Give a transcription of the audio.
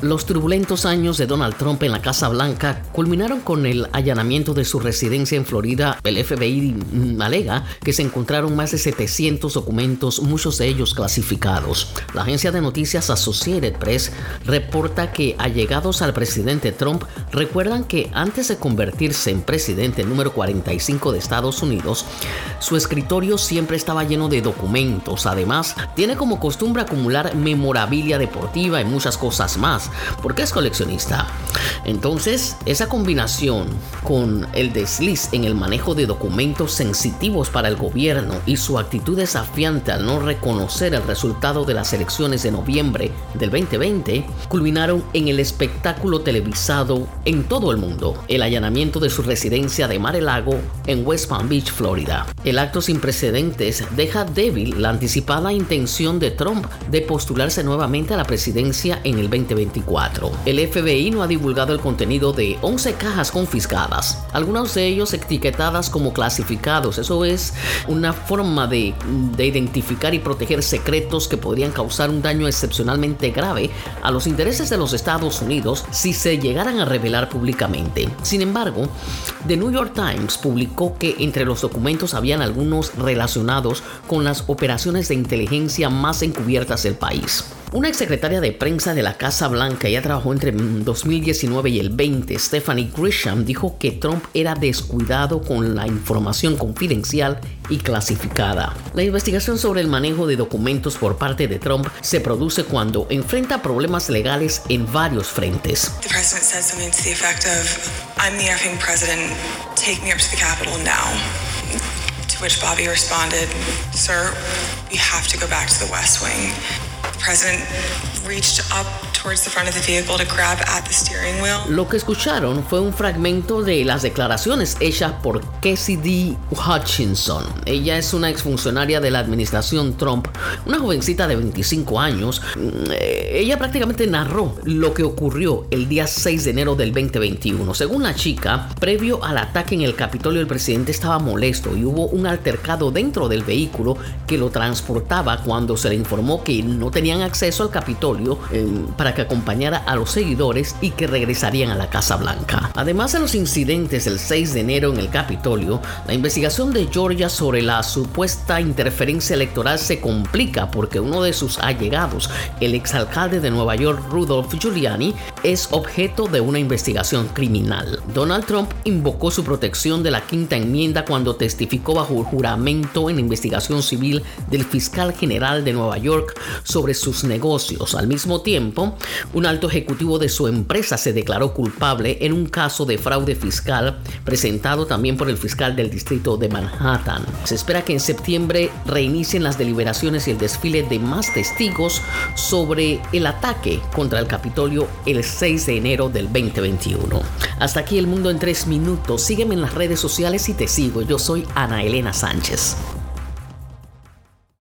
Los turbulentos años de Donald Trump en la Casa Blanca culminaron con el allanamiento de su residencia en Florida. El FBI alega que se encontraron más de 700 documentos, muchos de ellos clasificados. La agencia de noticias Associated Press reporta que allegados al presidente Trump recuerdan que antes de convertirse en presidente número 45 de Estados Unidos, su escritorio siempre estaba lleno de documentos. Además, tiene como costumbre acumular memorabilia deportiva y muchas cosas más porque es coleccionista. Entonces, esa combinación con el desliz en el manejo de documentos sensitivos para el gobierno y su actitud desafiante al no reconocer el resultado de las elecciones de noviembre del 2020, culminaron en el espectáculo televisado en todo el mundo, el allanamiento de su residencia de Mar-a-Lago en West Palm Beach, Florida. El acto sin precedentes deja débil la anticipada intención de Trump de postularse nuevamente a la presidencia en el 2020 el FBI no ha divulgado el contenido de 11 cajas confiscadas, algunos de ellos etiquetadas como clasificados. Eso es una forma de, de identificar y proteger secretos que podrían causar un daño excepcionalmente grave a los intereses de los Estados Unidos si se llegaran a revelar públicamente. Sin embargo, The New York Times publicó que entre los documentos habían algunos relacionados con las operaciones de inteligencia más encubiertas del país. Una exsecretaria de prensa de la Casa Blanca, ya trabajó entre 2019 y el 20, Stephanie Grisham, dijo que Trump era descuidado con la información confidencial y clasificada. La investigación sobre el manejo de documentos por parte de Trump se produce cuando enfrenta problemas legales en varios frentes. To which Bobby responded, Sir, we have to go back to the West Wing. President reached up Lo que escucharon fue un fragmento de las declaraciones hechas por Cassidy Hutchinson. Ella es una exfuncionaria de la administración Trump, una jovencita de 25 años. Mm, ella prácticamente narró lo que ocurrió el día 6 de enero del 2021. Según la chica, previo al ataque en el Capitolio, el presidente estaba molesto y hubo un altercado dentro del vehículo que lo transportaba cuando se le informó que no tenían acceso al Capitolio para que acompañara a los seguidores y que regresarían a la Casa Blanca. Además de los incidentes del 6 de enero en el Capitolio, la investigación de Georgia sobre la supuesta interferencia electoral se complica porque uno de sus allegados, el exalcalde de Nueva York Rudolph Giuliani, es objeto de una investigación criminal. Donald Trump invocó su protección de la quinta enmienda cuando testificó bajo juramento en investigación civil del fiscal general de Nueva York sobre sus negocios. Al mismo tiempo, un alto ejecutivo de su empresa se declaró culpable en un caso de fraude fiscal presentado también por el fiscal del distrito de Manhattan. Se espera que en septiembre reinicien las deliberaciones y el desfile de más testigos sobre el ataque contra el Capitolio 6 de enero del 2021. Hasta aquí el mundo en tres minutos. Sígueme en las redes sociales y te sigo. Yo soy Ana Elena Sánchez.